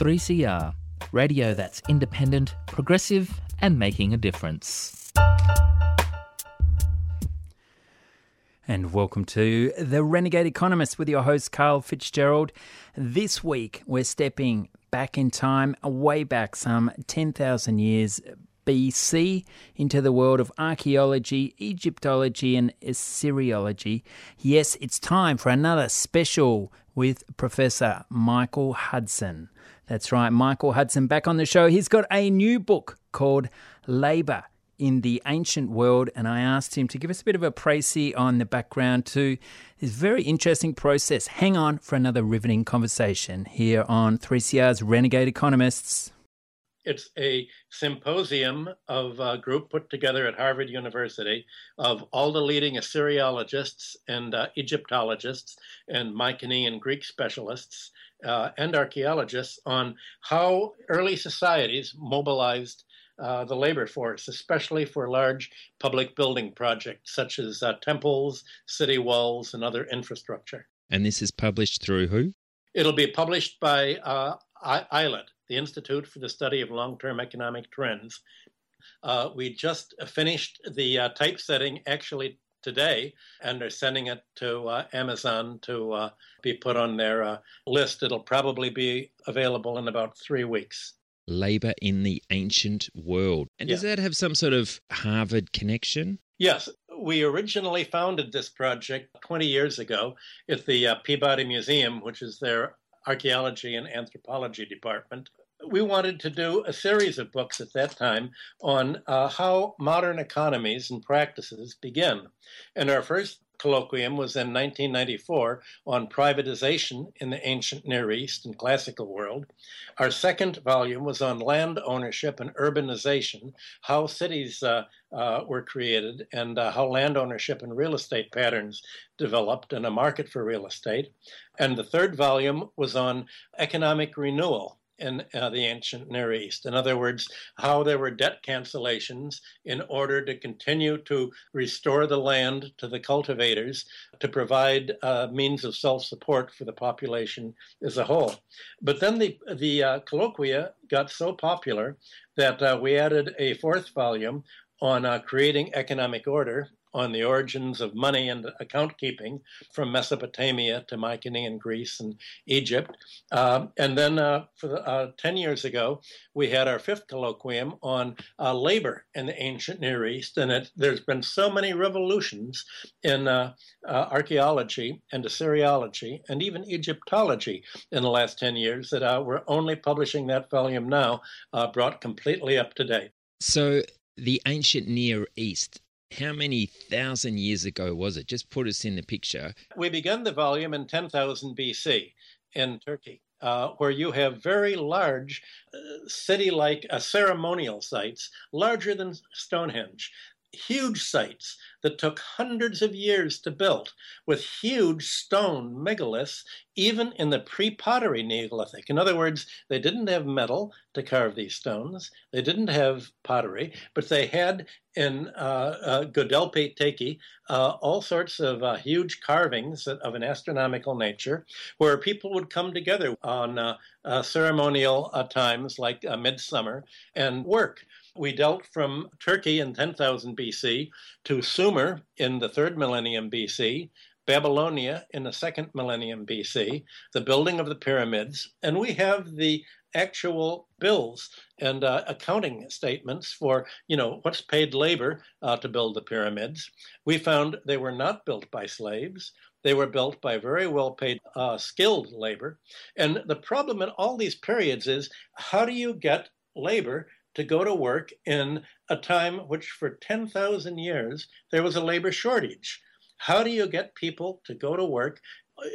3CR, radio that's independent, progressive, and making a difference. And welcome to The Renegade Economist with your host, Karl Fitzgerald. This week, we're stepping back in time, way back some 10,000 years BC into the world of archaeology, Egyptology, and Assyriology. Yes, it's time for another special with Professor Michael Hudson. That's right, Michael Hudson back on the show. He's got a new book called Labour in the Ancient World, and I asked him to give us a bit of a précis on the background to this very interesting process. Hang on for another riveting conversation here on 3CR's Renegade Economists. It's a symposium of a group put together at Harvard University of all the leading Assyriologists and uh, Egyptologists and Mycenaean Greek specialists uh, and archaeologists on how early societies mobilized uh, the labor force, especially for large public building projects such as uh, temples, city walls, and other infrastructure. And this is published through who? It'll be published by uh, ISLET, the Institute for the Study of Long Term Economic Trends. Uh, we just finished the uh, typesetting actually today and they're sending it to uh, Amazon to uh, be put on their uh, list. It'll probably be available in about three weeks. Labor in the Ancient World. And yeah. does that have some sort of Harvard connection? Yes. We originally founded this project 20 years ago at the uh, Peabody Museum, which is their archaeology and anthropology department we wanted to do a series of books at that time on uh, how modern economies and practices begin. And our first colloquium was in 1994 on privatization in the ancient Near East and classical world. Our second volume was on land ownership and urbanization, how cities uh, uh, were created, and uh, how land ownership and real estate patterns developed, and a market for real estate. And the third volume was on economic renewal in uh, the ancient Near East. In other words, how there were debt cancellations in order to continue to restore the land to the cultivators to provide uh, means of self support for the population as a whole. But then the, the uh, colloquia got so popular that uh, we added a fourth volume on uh, creating economic order on the origins of money and account keeping from Mesopotamia to Mycenaean Greece and Egypt. Uh, and then uh, for uh, 10 years ago, we had our fifth colloquium on uh, labor in the ancient Near East. And it, there's been so many revolutions in uh, uh, archaeology and Assyriology and even Egyptology in the last 10 years that we're only publishing that volume now, brought completely up to date. So the ancient Near East how many thousand years ago was it? Just put us in the picture. We began the volume in 10,000 BC in Turkey. Uh, where you have very large uh, city like uh, ceremonial sites, larger than Stonehenge, huge sites that took hundreds of years to build with huge stone megaliths, even in the pre pottery Neolithic. In other words, they didn't have metal to carve these stones, they didn't have pottery, but they had in uh, uh, Göbekli Tepe uh, all sorts of uh, huge carvings of an astronomical nature where people would come together on uh, uh, ceremonial times like midsummer and work. We dealt from Turkey in 10,000 BC to Sumer in the third millennium BC, Babylonia in the second millennium BC, the building of the pyramids, and we have the actual bills and uh, accounting statements for you know what's paid labor uh, to build the pyramids. We found they were not built by slaves. They were built by very well paid, uh, skilled labor. And the problem in all these periods is how do you get labor to go to work in a time which for 10,000 years there was a labor shortage. How do you get people to go to work?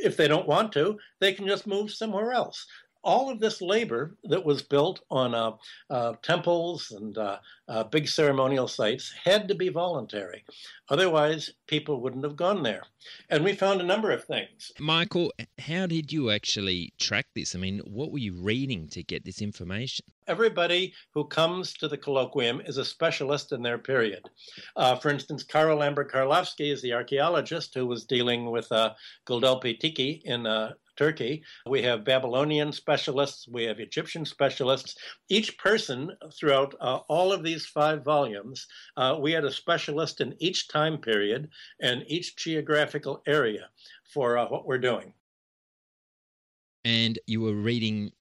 If they don't want to, they can just move somewhere else all of this labor that was built on uh, uh, temples and uh, uh, big ceremonial sites had to be voluntary. Otherwise, people wouldn't have gone there. And we found a number of things. Michael, how did you actually track this? I mean, what were you reading to get this information? Everybody who comes to the colloquium is a specialist in their period. Uh, for instance, Carl Lamberg-Karlovsky is the archaeologist who was dealing with uh, Göbekli Tepe in Turkey. We have Babylonian specialists, we have Egyptian specialists. Each person throughout uh, all of these five volumes, uh, we had a specialist in each time period and each geographical area for uh, what we're doing. And you were reading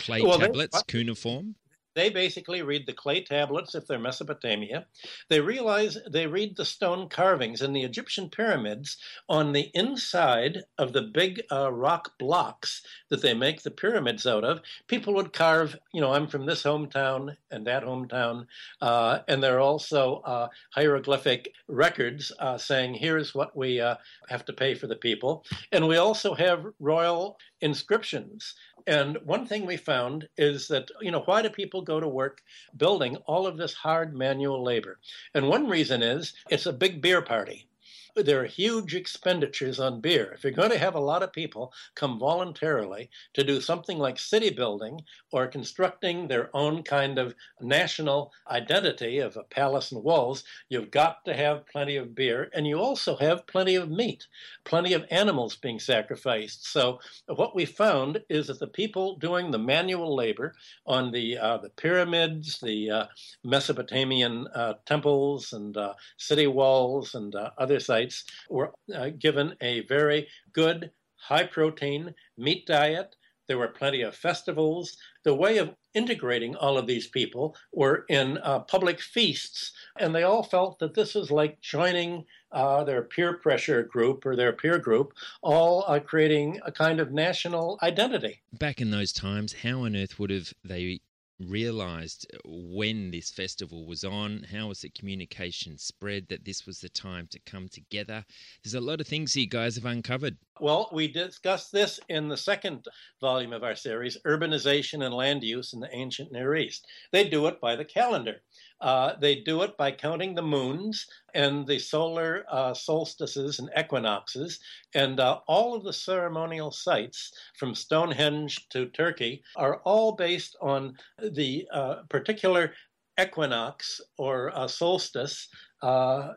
clay Well, they- tablets, cuneiform. They basically read the clay tablets if they're Mesopotamia. They realize they read the stone carvings in the Egyptian pyramids on the inside of the big uh, rock blocks that they make the pyramids out of. People would carve, you know, I'm from this hometown and that hometown, uh, and there are also uh, hieroglyphic records uh, saying here's what we uh, have to pay for the people, and we also have royal inscriptions. And one thing we found is that, you know, why do people go to work building all of this hard manual labor? And one reason is it's a big beer party. There are huge expenditures on beer. If you're going to have a lot of people come voluntarily to do something like city building or constructing their own kind of national identity of a palace and walls, you've got to have plenty of beer and you also have plenty of meat, plenty of animals being sacrificed. So what we found is that the people doing the manual labor on the uh, the pyramids, the uh, Mesopotamian uh, temples and uh, city walls and uh, other sites were uh, given a very good high protein meat diet. There were plenty of festivals. The way of integrating all of these people were in uh, public feasts, and they all felt that this was like joining uh, their peer pressure group or their peer group, all uh, creating a kind of national identity. Back in those times, how on earth would have they realized when this festival was on? How was the communication spread that this was the time to come together? There's a lot of things you guys have uncovered. Well, we discussed this in the second volume of our series, Urbanization and Land Use in the Ancient Near East. They do it by the calendar. Uh, they do it by counting the moons and the solar uh, solstices and equinoxes. And uh, all of the ceremonial sites, from Stonehenge to Turkey, are all based on the uh, particular equinox or uh, solstice. Uh,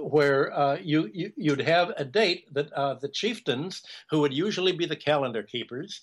where you, you would have a date that the chieftains, who would usually be the calendar keepers,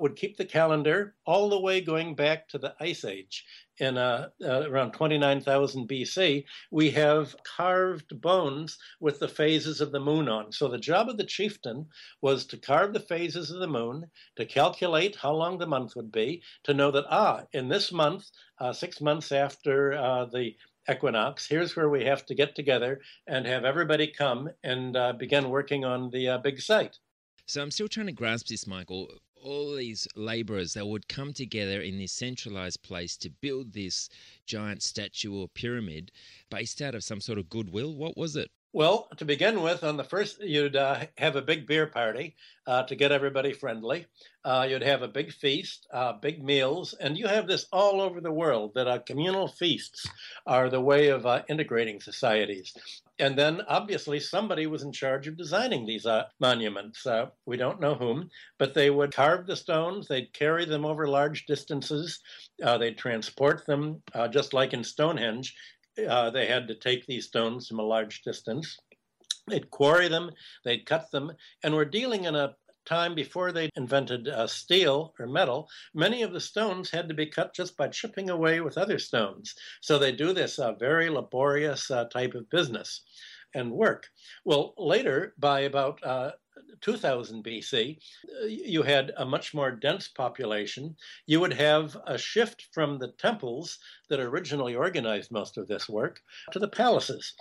would keep the calendar all the way going back to the Ice Age. In uh, uh, around 29,000 BC, we have carved bones with the phases of the moon on. So the job of the chieftain was to carve the phases of the moon, to calculate how long the month would be, to know that ah, in this month, uh, six months after the equinox. Here's where we have to get together and have everybody come and uh, begin working on the uh, big site. So I'm still trying to grasp this, Michael. All these laborers that would come together in this centralized place to build this giant statue or pyramid based out of some sort of goodwill. What was it? Well, to begin with, on the first, you'd uh, have a big beer party uh, to get everybody friendly. Uh, you'd have a big feast, uh, big meals, and you have this all over the world that uh, communal feasts are the way of uh, integrating societies. And then, obviously, somebody was in charge of designing these monuments. we don't know whom, but they would carve the stones, they'd carry them over large distances, they'd transport them, just like in Stonehenge uh, they had to take these stones from a large distance. They'd quarry them, they'd cut them, and we're dealing in a time before they invented uh, steel or metal, many of the stones had to be cut just by chipping away with other stones. So they do this uh, very laborious uh, type of business and work. Well, later, by about uh, 2000 BC, uh, you had a much more dense population. You would have a shift from the temples that originally organized most of this work to the palaces.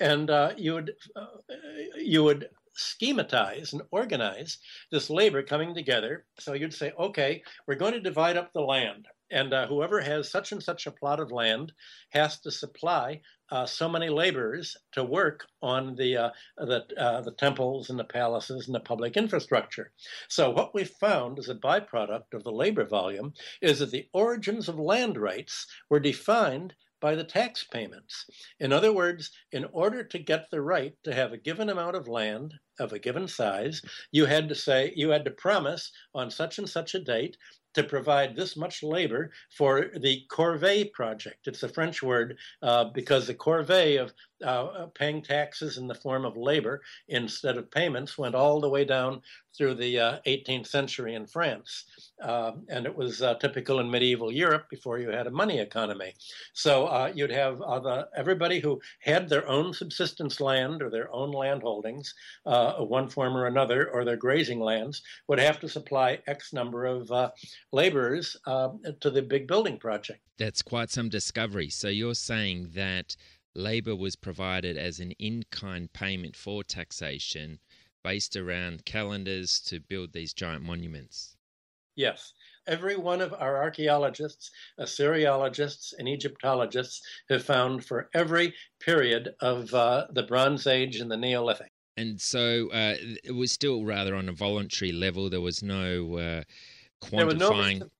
And uh, you would uh, you would schematize and organize this labor coming together. So you'd say, okay, we're going to divide up the land and uh, whoever has such and such a plot of land has to supply uh, so many laborers to work on the uh, the, uh, the temples and the palaces and the public infrastructure. So what we found as a byproduct of the labor volume is that the origins of land rights were defined by the tax payments. In other words, in order to get the right to have a given amount of land of a given size, you had to say, you had to promise on such and such a date to provide this much labor for the corvée project. It's a French word uh, because the corvée of uh, paying taxes in the form of labor instead of payments went all the way down through the uh, 18th century in France. Um, and it was uh, typical in medieval Europe before you had a money economy. So uh, you'd have the, everybody who had their own subsistence land or their own land holdings, uh, one form or another, or their grazing lands, would have to supply X number of uh, laborers to the big building project. That's quite some discovery. So you're saying that labor was provided as an in kind payment for taxation based around calendars to build these giant monuments. Yes. Every one of our archaeologists, Assyriologists, and Egyptologists have found for every period of uh, the Bronze Age and the Neolithic. And so uh, it was still rather on a voluntary level. There was no uh, quantifying. There was no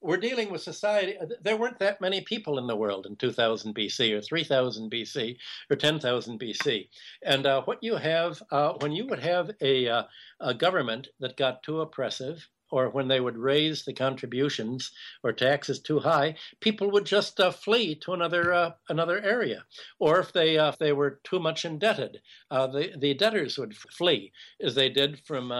we're dealing with society. Uh, there weren't that many people in the world in 2000 BC or 3000 BC or 10,000 BC. And uh, what you have, uh, when you would have a, uh, a government that got too oppressive, or when they would raise the contributions or taxes too high, people would just uh, flee to another uh, another area. Or if they uh, if they were too much indebted, uh, the the debtors would flee, as they did from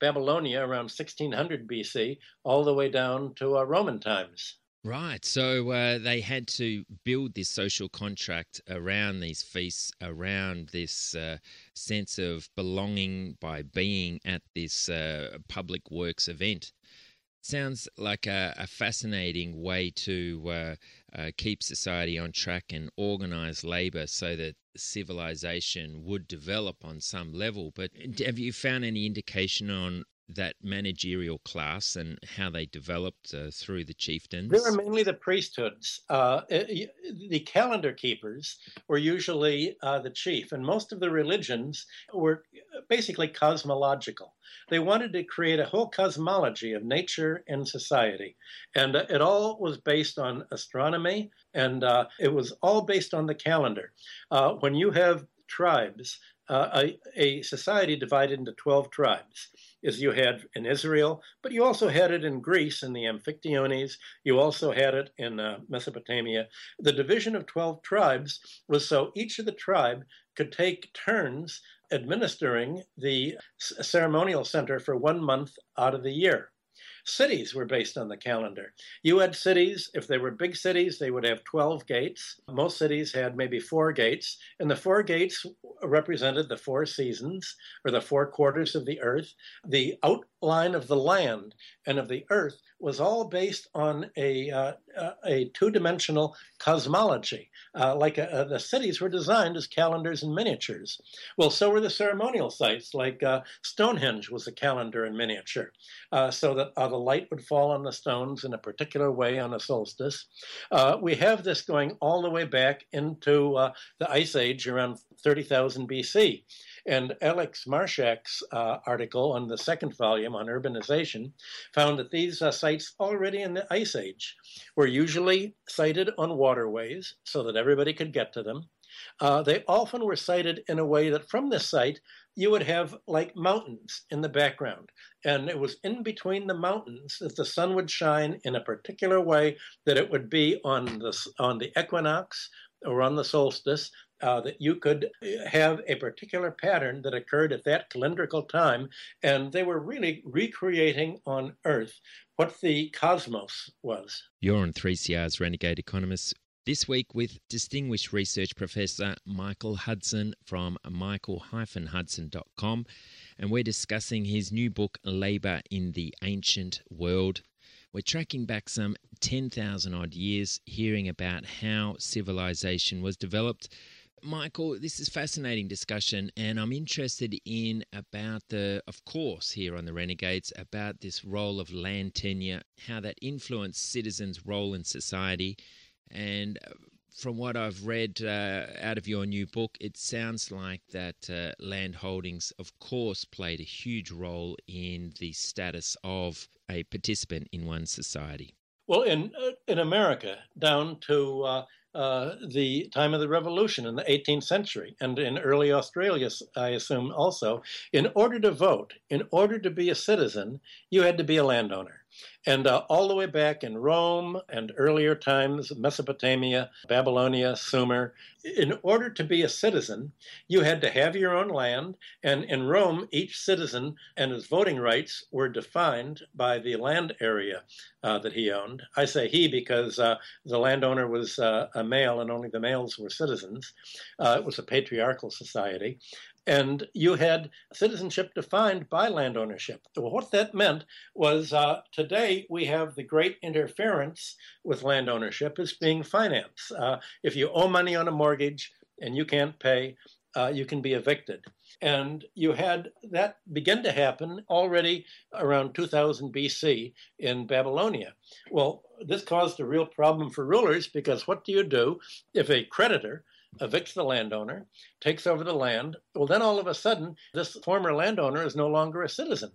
Babylonia around 1600 BC, all the way down to uh, Roman times. Right. So uh, they had to build this social contract around these feasts, around this uh, sense of belonging by being at this uh, public works event. Sounds like a, a fascinating way to uh, uh, keep society on track and organize labor so that civilization would develop on some level. But have you found any indication on that managerial class and how they developed uh, through the chieftains? They were mainly the priesthoods. Uh, the calendar keepers were usually uh, the chief, and most of the religions were basically cosmological. They wanted to create a whole cosmology of nature and society. And uh, it all was based on astronomy, and uh, it was all based on the calendar. Uh, when you have tribes, a, a society divided into 12 tribes as you had in Israel, but you also had it in Greece in the Amphictyones. You also had it in uh, Mesopotamia. The division of 12 tribes was so each of the tribe could take turns administering the ceremonial center for one month out of the year. Cities were based on the calendar. You had cities, if they were big cities, they would have 12 gates. Most cities had maybe four gates, and the four gates represented the four seasons or the four quarters of the earth. The outline of the land and of the earth was all based on a, uh, uh a two dimensional cosmology. Uh, like uh, uh, the cities were designed as calendars and miniatures. Well, so were the ceremonial sites, like uh, Stonehenge was a calendar in miniature, so that the light would fall on the stones in a particular way on a solstice. we have this going all the way back into the Ice Age around 30,000 BC. And Alex Marshack's uh, article on the second volume on urbanization found that these uh, sites already in the Ice Age were usually sited on waterways so that everybody could get to them. Uh, they often were sited in a way that from this site you would have like mountains in the background. And it was in between the mountains that the sun would shine in a particular way that it would be on the, on the equinox or on the solstice uh, that you could uh, have a particular pattern that occurred at that calendrical time, and they were really recreating on Earth what the cosmos was. You're on 3CR's Renegade Economists. This week with distinguished research professor Michael Hudson from michael-hudson.com, and we're discussing his new book, Labour in the Ancient World. We're tracking back some 10,000 odd years, hearing about how civilization was developed Michael, this is fascinating discussion, and I'm interested in about the, of course, here on the Renegades, about this role of land tenure, how that influenced citizens' role in society, and uh, from what I've read uh, out of your new book, it sounds like that uh, land holdings, of course, played a huge role in the status of a participant in one society. Well, in uh, in America, down to uh, uh, the time of the Revolution in the 18th century, and in early Australia, I assume also, in order to vote, in order to be a citizen, you had to be a landowner. And uh, all the way back in Rome and earlier times, Mesopotamia, Babylonia, Sumer, in order to be a citizen, you had to have your own land. And in Rome, each citizen and his voting rights were defined by the land area uh, that he owned. I say he because uh, the landowner was uh, a male and only the males were citizens. Uh, it was a patriarchal society. And you had citizenship defined by land ownership. Well, What that meant was uh, today we have the great interference with land ownership as being finance. Uh, if you owe money on a mortgage and you can't pay, uh, you can be evicted. And you had that begin to happen already around 2000 BC in Babylonia. Well, this caused a real problem for rulers because what do you do if a creditor evicts the landowner, takes over the land. Well, then all of a sudden, this former landowner is no longer a citizen.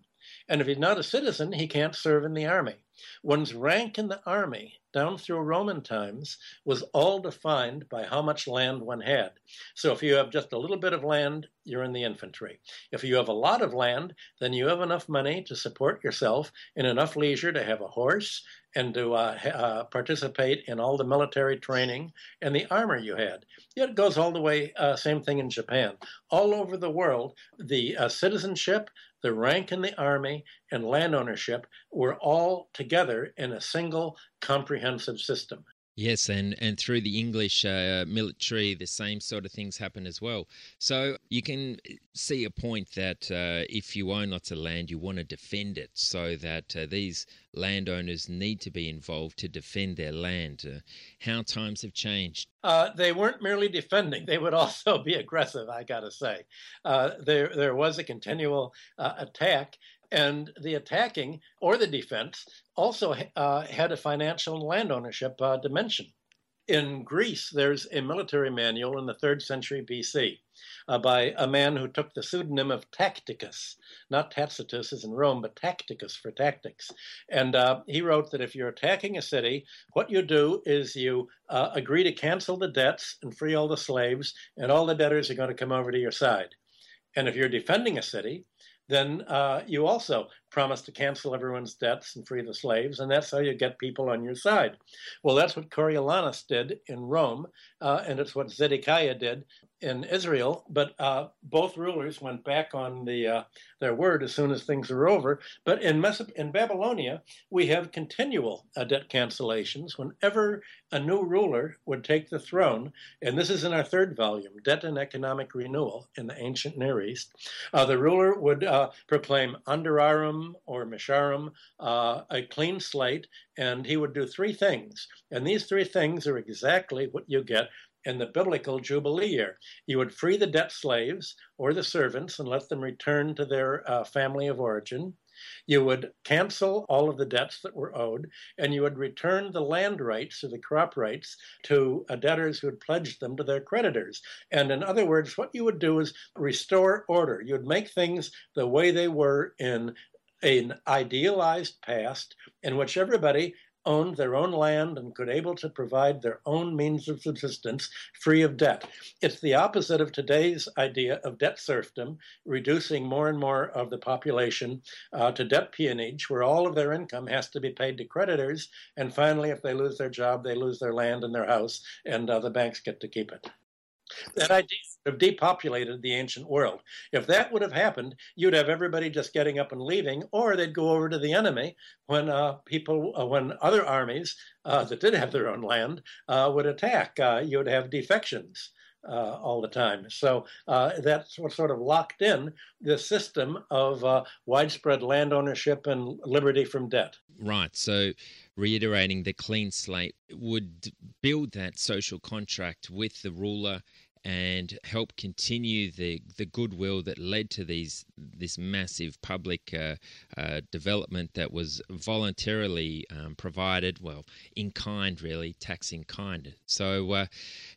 And if he's not a citizen, he can't serve in the army. One's rank in the army, down through Roman times, was all defined by how much land one had. So if you have just a little bit of land, you're in the infantry. If you have a lot of land, then you have enough money to support yourself and enough leisure to have a horse and to uh, uh, participate in all the military training and the armor you had. It goes all the way, uh, same thing in Japan. All over the world, the uh, citizenship, the rank in the army, and land ownership were all together in a single comprehensive system. Yes, and, and through the English uh, military, the same sort of things happen as well. So you can see a point that uh, if you own lots of land, you want to defend it so that uh, these landowners need to be involved to defend their land. Uh, how times have changed. Uh, they weren't merely defending, they would also be aggressive, I got to say. Uh, there, there was a continual attack and the attacking or the defense also uh, had a financial and land ownership uh, dimension. In Greece, there's a military manual in the third century BC uh, by a man who took the pseudonym of Tacticus, not Tacitus as in Rome, but Tacticus for tactics. And uh, he wrote that if you're attacking a city, what you do is you uh, agree to cancel the debts and free all the slaves, and all the debtors are going to come over to your side. And if you're defending a city, then uh, you also promise to cancel everyone's debts and free the slaves, and that's how you get people on your side. Well, that's what Coriolanus did in Rome, uh, and it's what Zedekiah did in Israel, but uh, both rulers went back on the uh, their word as soon as things were over. But in Mesop- in Babylonia, we have continual uh, debt cancellations whenever a new ruler would take the throne, and this is in our third volume, Debt and Economic Renewal in the Ancient Near East. Uh, the ruler would uh, proclaim Andurarum or Misharum, uh, a clean slate, and he would do three things. And these three things are exactly what you get in the biblical Jubilee year. You would free the debt slaves or the servants and let them return to their uh, family of origin. You would cancel all of the debts that were owed, and you would return the land rights or the crop rights to uh, debtors who had pledged them to their creditors. And in other words, what you would do is restore order. You'd make things the way they were in an idealized past in which everybody owned their own land and could able to provide their own means of subsistence free of debt. It's the opposite of today's idea of debt serfdom, reducing more and more of the population uh, to debt peonage, where all of their income has to be paid to creditors, and finally, if they lose their job, they lose their land and their house, and uh, the banks get to keep it. That idea have depopulated the ancient world. If that would have happened, you'd have everybody just getting up and leaving, or they'd go over to the enemy when uh, people, uh, when other armies uh, that did have their own land uh, would attack. Uh, you would have defections. Uh, all the time. So that's what sort of locked in the system of widespread land ownership and liberty from debt. Right. So reiterating the clean slate would build that social contract with the ruler and help continue the the goodwill that led to these this massive public uh, uh, development that was voluntarily um, provided, well, in kind, really, tax in kind. So uh,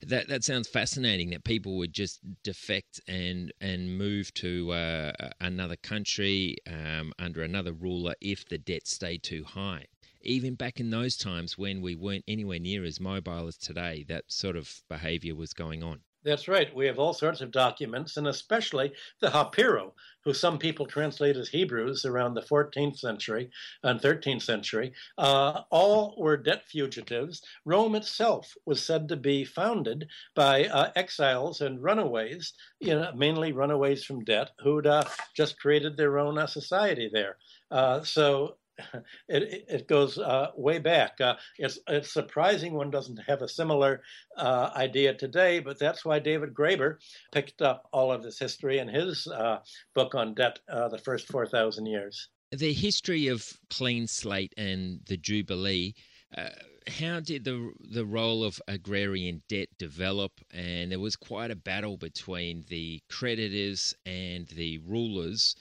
that that sounds fascinating. That people would just defect and and move to uh, another country um, under another ruler if the debt stayed too high even back in those times when we weren't anywhere near as mobile as today, that sort of behavior was going on That's right. We have all sorts of documents, and especially the Hapiru, who some people translate as Hebrews around the 14th century and 13th century. Uh, all were debt fugitives. Rome itself was said to be founded by uh, exiles and runaways, you know, mainly runaways from debt, who'd uh, just created their own uh, society there. Uh, so it, it goes uh, way back. Uh, it's, it's surprising one doesn't have a similar uh, idea today, but that's why David Graeber picked up all of this history in his uh, book on debt, uh, The First 4,000 Years. The history of Clean Slate and the Jubilee. Uh, how did the the role of agrarian debt develop? And there was quite a battle between the creditors and the rulers.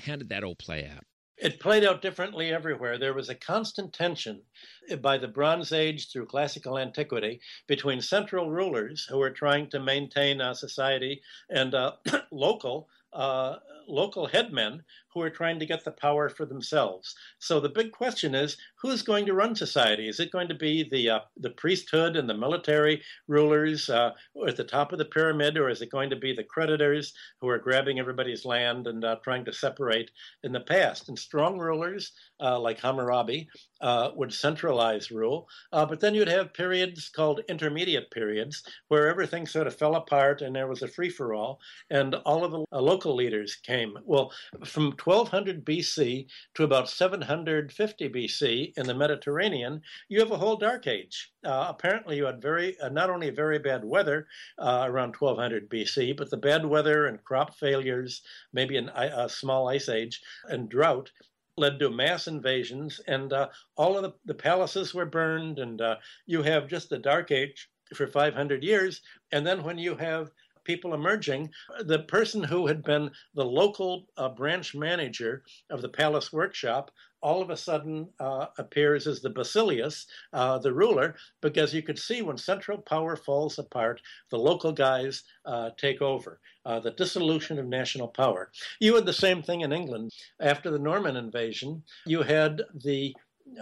How did that all play out? It played out differently everywhere. There was a constant tension by the Bronze Age through classical antiquity between central rulers who were trying to maintain a society and uh, local uh, local headmen who are trying to get the power for themselves. So the big question is, who's going to run society? Is it going to be the uh, the priesthood and the military rulers uh, at the top of the pyramid, or is it going to be the creditors who are grabbing everybody's land and uh, trying to separate in the past? And strong rulers uh, like Hammurabi uh, would centralize rule, uh, but then you'd have periods called intermediate periods where everything sort of fell apart and there was a free for all, and all of the local leaders came. Well, from 1200 BC to about 750 BC in the Mediterranean, you have a whole dark age. Uh, apparently, you had very uh, not only very bad weather uh, around 1200 BC, but the bad weather and crop failures, maybe an, a small ice age, and drought led to mass invasions, and uh, all of the, the, palaces were burned, and uh, you have just the Dark Age for 500 years. And then when you have people emerging. The person who had been the local uh, branch manager of the palace workshop all of a sudden uh, appears as the basileus, uh, the ruler, because you could see when central power falls apart, the local guys uh, take over. Uh, the dissolution of national power. You had the same thing in England after the Norman invasion. You had the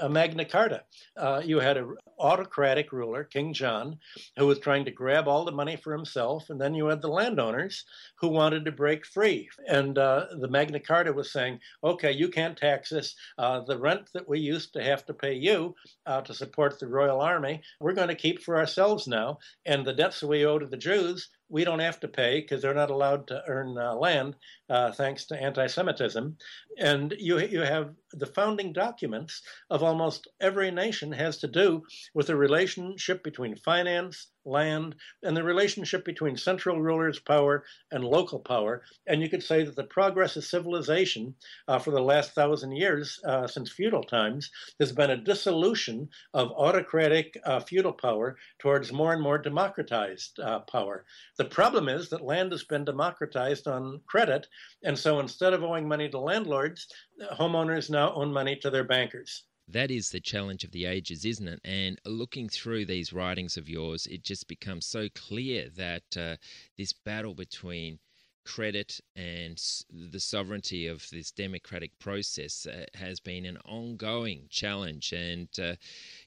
Magna Carta. Uh, you had an autocratic ruler, King John, who was trying to grab all the money for himself, and then you had the landowners who wanted to break free. And uh, the Magna Carta was saying, okay, you can't tax us. Uh, the rent that we used to have to pay you uh, to support the royal army, we're going to keep for ourselves now. And the debts we owe to the Jews, we don't have to pay because they're not allowed to earn uh, land uh, thanks to anti-Semitism. And you you have the founding documents of almost every nation has to do with the relationship between finance, land, and the relationship between central rulers' power and local power. And you could say that the progress of civilization uh, for the last thousand years, uh, since feudal times, has been a dissolution of autocratic uh, feudal power towards more and more democratized uh, power. The problem is that land has been democratized on credit, and so instead of owing money to landlords, homeowners now own money to their bankers that is the challenge of the ages, isn't it? And looking through these writings of yours, it just becomes so clear that uh, this battle between credit and the sovereignty of this democratic process uh, has been an ongoing challenge. And uh,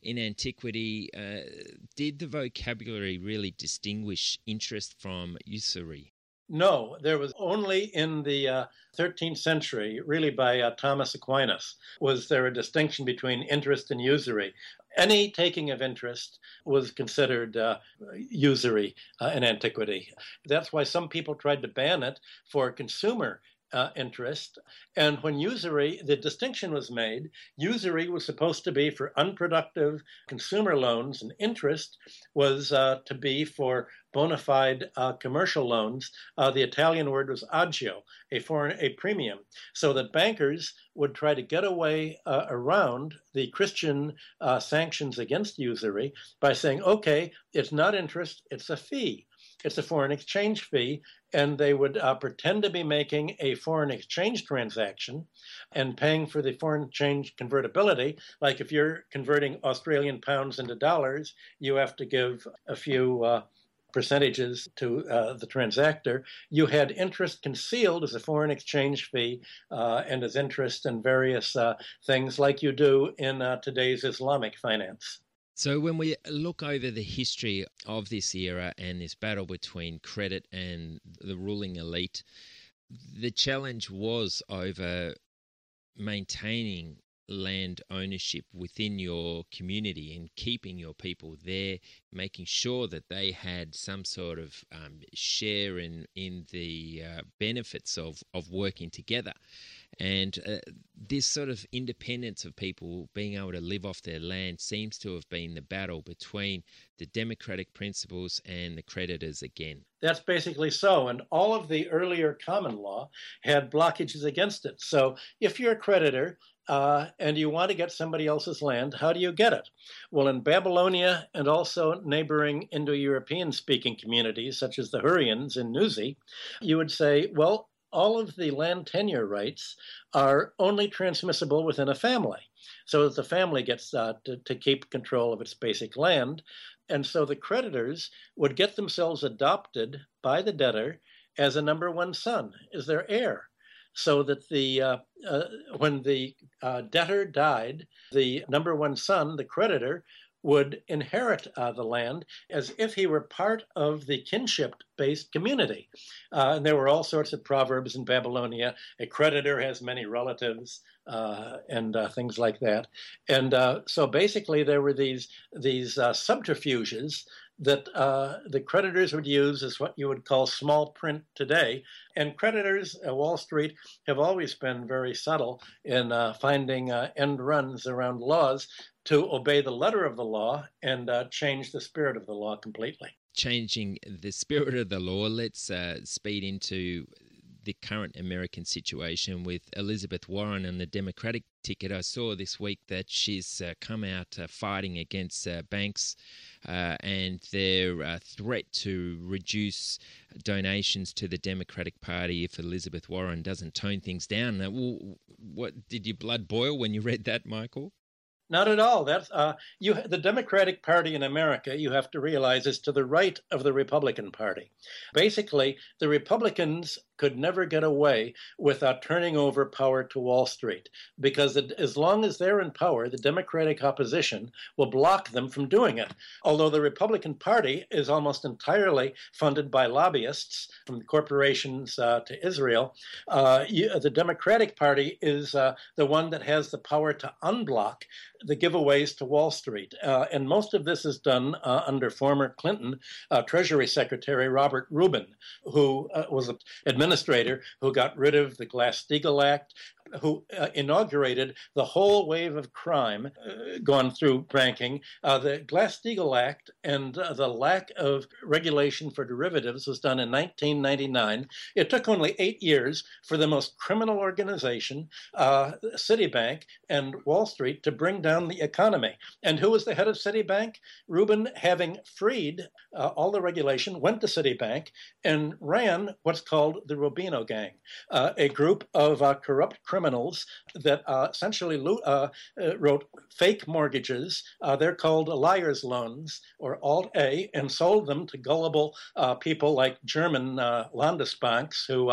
in antiquity, uh, did the vocabulary really distinguish interest from usury? No, there was only in the uh, 13th century, really by uh, Thomas Aquinas, was there a distinction between interest and usury. Any taking of interest was considered uh, usury uh, in antiquity. That's why some people tried to ban it for consumer uh, interest. And when usury, the distinction was made, usury was supposed to be for unproductive consumer loans, and interest was uh, to be for bona fide uh, commercial loans. Uh, the Italian word was agio, a foreign a premium, so that bankers would try to get away uh, around the Christian uh, sanctions against usury by saying, okay, it's not interest, it's a fee. It's a foreign exchange fee, and they would uh, pretend to be making a foreign exchange transaction and paying for the foreign exchange convertibility. Like if you're converting Australian pounds into dollars, you have to give a few uh, percentages to uh, the transactor. You had interest concealed as a foreign exchange fee uh, and as interest in various uh, things like you do in uh, today's Islamic finance. So, when we look over the history of this era and this battle between credit and the ruling elite, the challenge was over maintaining land ownership within your community and keeping your people there, making sure that they had some sort of um, share in in the uh, benefits of of working together. And uh, this sort of independence of people being able to live off their land seems to have been the battle between the democratic principles and the creditors again. That's basically so. And all of the earlier common law had blockages against it. So if you're a creditor, uh, and you want to get somebody else's land, how do you get it? Well, in Babylonia and also neighboring Indo European speaking communities, such as the Hurrians in Nuzi, you would say, well, all of the land tenure rights are only transmissible within a family, so that the family gets uh, to, to keep control of its basic land. And so the creditors would get themselves adopted by the debtor as a number one son, as their heir so that the uh, uh, when the uh, debtor died, the number one son, the creditor, would inherit uh, the land as if he were part of the kinship based community. Uh, and there were all sorts of proverbs in Babylonia. A creditor has many relatives. Uh, and things like that, and so basically there were these these subterfuges that uh, the creditors would use is what you would call small print today. And creditors at Wall Street have always been very subtle in uh, finding uh, end runs around laws to obey the letter of the law and uh, change the spirit of the law completely. Changing the spirit of the law, let's uh, speed into the current American situation with Elizabeth Warren and the Democratic ticket. I saw this week that she's uh, come out uh, fighting against uh, banks uh, and their uh, threat to reduce donations to the Democratic Party if Elizabeth Warren doesn't tone things down. what did your blood boil when you read that, Michael? Not at all. That's uh, you. The Democratic Party in America, you have to realize, is to the right of the Republican Party. Basically, the Republicans could never get away without turning over power to Wall Street, because it, as long as they're in power, the Democratic opposition will block them from doing it. Although the Republican Party is almost entirely funded by lobbyists, from corporations uh, to Israel, uh, you, the Democratic Party is uh, the one that has the power to unblock the giveaways to Wall Street. Uh, and most of this is done uh, under former Clinton uh, Treasury Secretary Robert Rubin, who was administrator who got rid of the Glass Steagall Act, who uh, inaugurated the whole wave of crime uh, gone through banking. Uh, the Glass-Steagall Act and uh, the lack of regulation for derivatives was done in 1999. It took only eight years for the most criminal organization, uh, Citibank and Wall Street, to bring down the economy. And who was the head of Citibank? Rubin, having freed uh, all the regulation, went to Citibank and ran what's called the Rubino Gang, a group of corrupt criminals criminals that uh, essentially uh, uh, wrote fake mortgages. Uh, they're called liar's loans or Alt A, and sold them to gullible uh, people like German Landesbanks who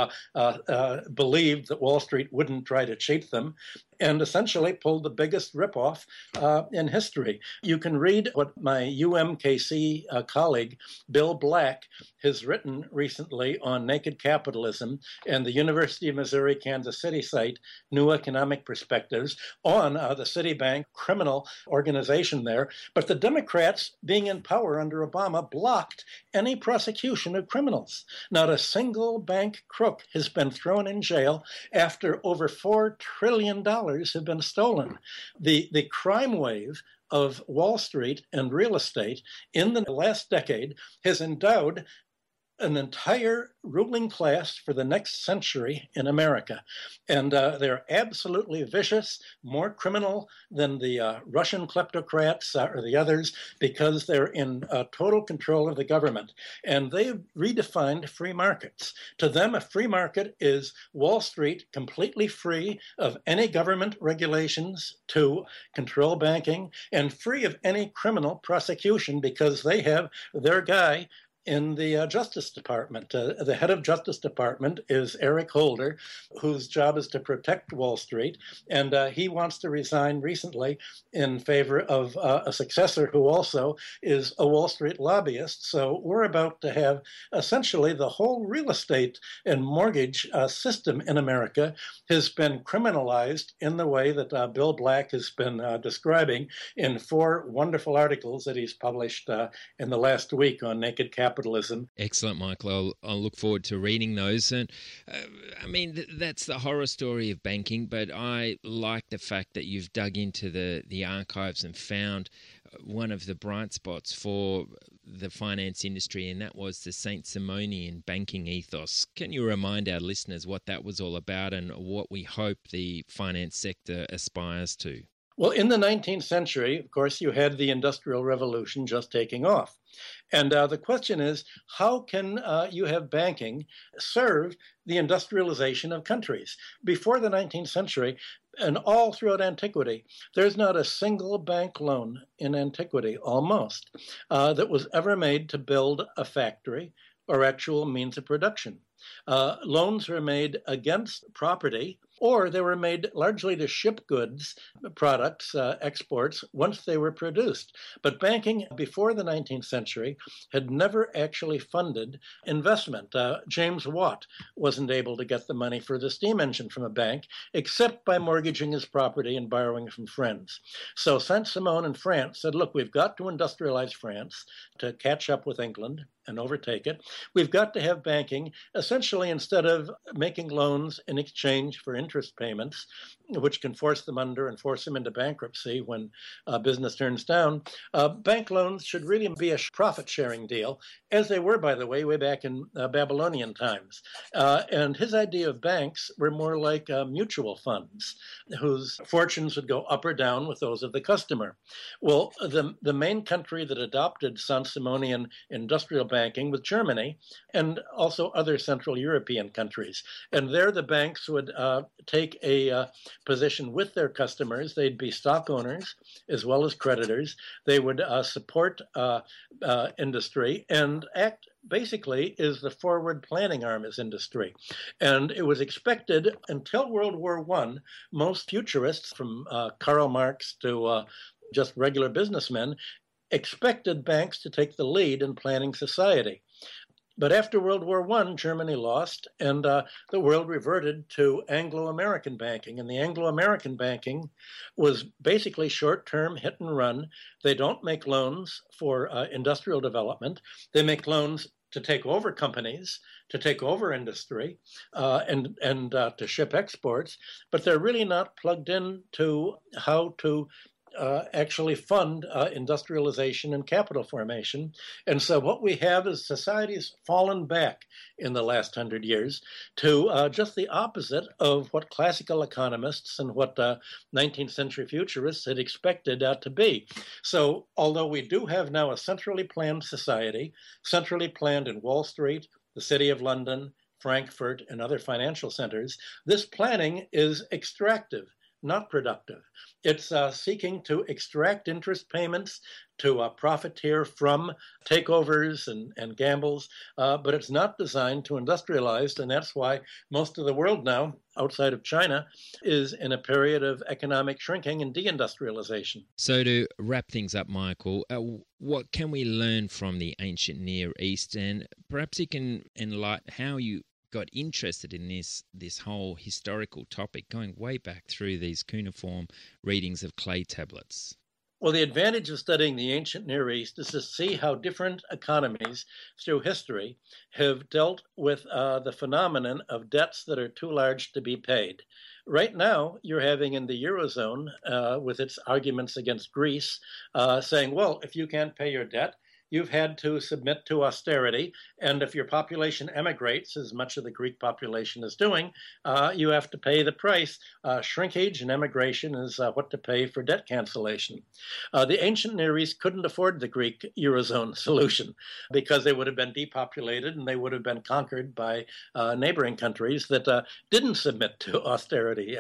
believed that Wall Street wouldn't try to cheat them and essentially pulled the biggest ripoff uh, in history. You can read what my UMKC uh, colleague, Bill Black, has written recently on naked capitalism and the University of Missouri Kansas City site, New Economic Perspectives, on uh, the Citibank criminal organization there. But the Democrats, being in power under Obama, blocked any prosecution of criminals. Not a single bank crook has been thrown in jail after over $4 trillion have been stolen. The, the crime wave of Wall Street and real estate in the last decade has endowed an entire ruling class for the next century in America. And uh, they're absolutely vicious, more criminal than the uh, Russian kleptocrats uh, or the others, because they're in uh, total control of the government. And they've redefined free markets. To them, a free market is Wall Street completely free of any government regulations to control banking and free of any criminal prosecution because they have their guy in the uh, Justice Department. Uh, the head of Justice Department is Eric Holder, whose job is to protect Wall Street, and uh, he wants to resign recently in favor of uh, a successor who also is a Wall Street lobbyist. So we're about to have essentially the whole real estate and mortgage uh, system in America has been criminalized in the way that uh, Bill Black has been describing in four wonderful articles that he's published in the last week on Naked Capital capitalism. Excellent, Michael. I'll, I'll look forward to reading those. And uh, I mean, th- that's the horror story of banking, but I like the fact that you've dug into the, the archives and found uh, one of the bright spots for the finance industry, and that was the Saint Simonian banking ethos. Can you remind our listeners what that was all about and what we hope the finance sector aspires to? Well, in the 19th century, of course, you had the Industrial Revolution just taking off. And uh, the question is how can uh, you have banking serve the industrialization of countries? Before the 19th century, and all throughout antiquity, there's not a single bank loan in antiquity, almost, uh, that was ever made to build a factory or actual means of production. Uh, loans were made against property or they were made largely to ship goods, products, uh, exports, once they were produced. But banking before the 19th century had never actually funded investment. Uh, James Watt wasn't able to get the money for the steam engine from a bank except by mortgaging his property and borrowing from friends. So Saint Simon in France said, look, we've got to industrialize France to catch up with England and overtake it. We've got to have banking essentially instead of making loans in exchange for interest interest payments, which can force them under and force them into bankruptcy when uh, business turns down. Uh, bank loans should really be a profit sharing deal, as they were, by the way, way back in uh, Babylonian times. Uh, and his idea of banks were more like uh, mutual funds, whose fortunes would go up or down with those of the customer. Well, the, the main country that adopted Saint Simonian industrial banking was Germany and also other Central European countries. And there the banks would uh, take a position with their customers. They'd be stock owners as well as creditors. They would uh, support uh, uh industry and act basically is the forward planning arm of industry. And it was expected until World War I, most futurists, from uh, Karl Marx to uh, just regular businessmen, expected banks to take the lead in planning society. But after World War I, Germany lost, and uh, the world reverted to Anglo American banking. And the Anglo American banking was basically short term hit and run. They don't make loans for uh, industrial development, they make loans to take over companies, to take over industry, uh, and and uh, to ship exports, but they're really not plugged in to how to uh, actually fund uh, industrialization and capital formation. And so what we have is society's fallen back in the last hundred years to uh, just the opposite of what classical economists and what 19th uh, century futurists had expected to be. So although we do have now a centrally planned society, centrally planned in Wall Street, the City of London, Frankfurt, and other financial centers, this planning is extractive not productive. It's uh, seeking to extract interest payments to uh, profiteer from takeovers and, and gambles, uh, but it's not designed to industrialize. And that's why most of the world now, outside of China, is in a period of economic shrinking and deindustrialization. So, to wrap things up, Michael, uh, what can we learn from the ancient Near East? And perhaps you can enlighten how you got interested in this this whole historical topic, going way back through these cuneiform readings of clay tablets? Well, the advantage of studying the ancient Near East is to see how different economies through history have dealt with uh, the phenomenon of debts that are too large to be paid. Right now, you're having in the Eurozone, uh, with its arguments against Greece, uh, saying, well, if you can't pay your debt, you've had to submit to austerity. And if your population emigrates, as much of the Greek population is doing, uh, you have to pay the price. Uh, shrinkage and emigration is uh, what to pay for debt cancellation. Uh, the ancient Near East couldn't afford the Greek Eurozone solution because they would have been depopulated and they would have been conquered by uh, neighboring countries that uh, didn't submit to austerity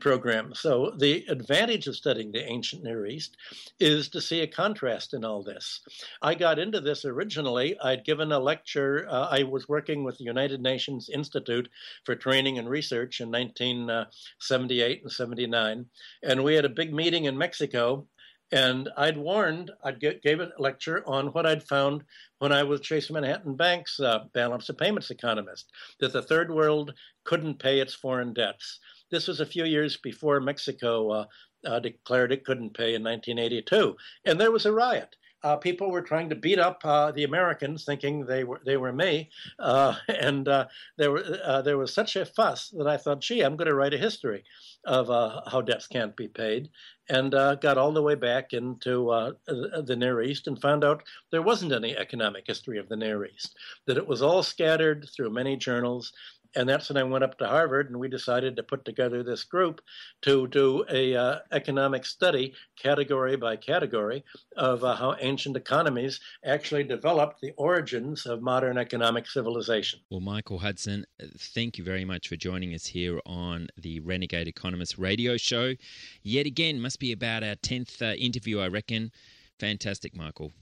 programs. So the advantage of studying the ancient Near East is to see a contrast in all this. I got into this originally, I'd given a lecture. Uh, I was working with the United Nations Institute for Training and Research in 1978 and 79. And we had a big meeting in Mexico. And I'd warned, I gave a lecture on what I'd found when I was Chase Manhattan Bank's uh, balance of payments economist, that the third world couldn't pay its foreign debts. This was a few years before Mexico uh, uh, declared it couldn't pay in 1982. And there was a riot uh, people were trying to beat up uh, the Americans, thinking they were they were me, uh, and uh, there were uh, there was such a fuss that I thought, gee, I'm going to write a history of uh, how debts can't be paid, and got all the way back into the Near East and found out there wasn't any economic history of the Near East, that it was all scattered through many journals, and that's when I went up to Harvard, and we decided to put together this group to do a uh, economic study, category by category, of uh, how ancient economies actually developed the origins of modern economic civilization. Well, Michael Hudson, thank you very much for joining us here on the Renegade Economist radio show. Yet again, must be about our tenth uh, interview, I reckon. Fantastic, Michael.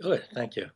Good, thank you.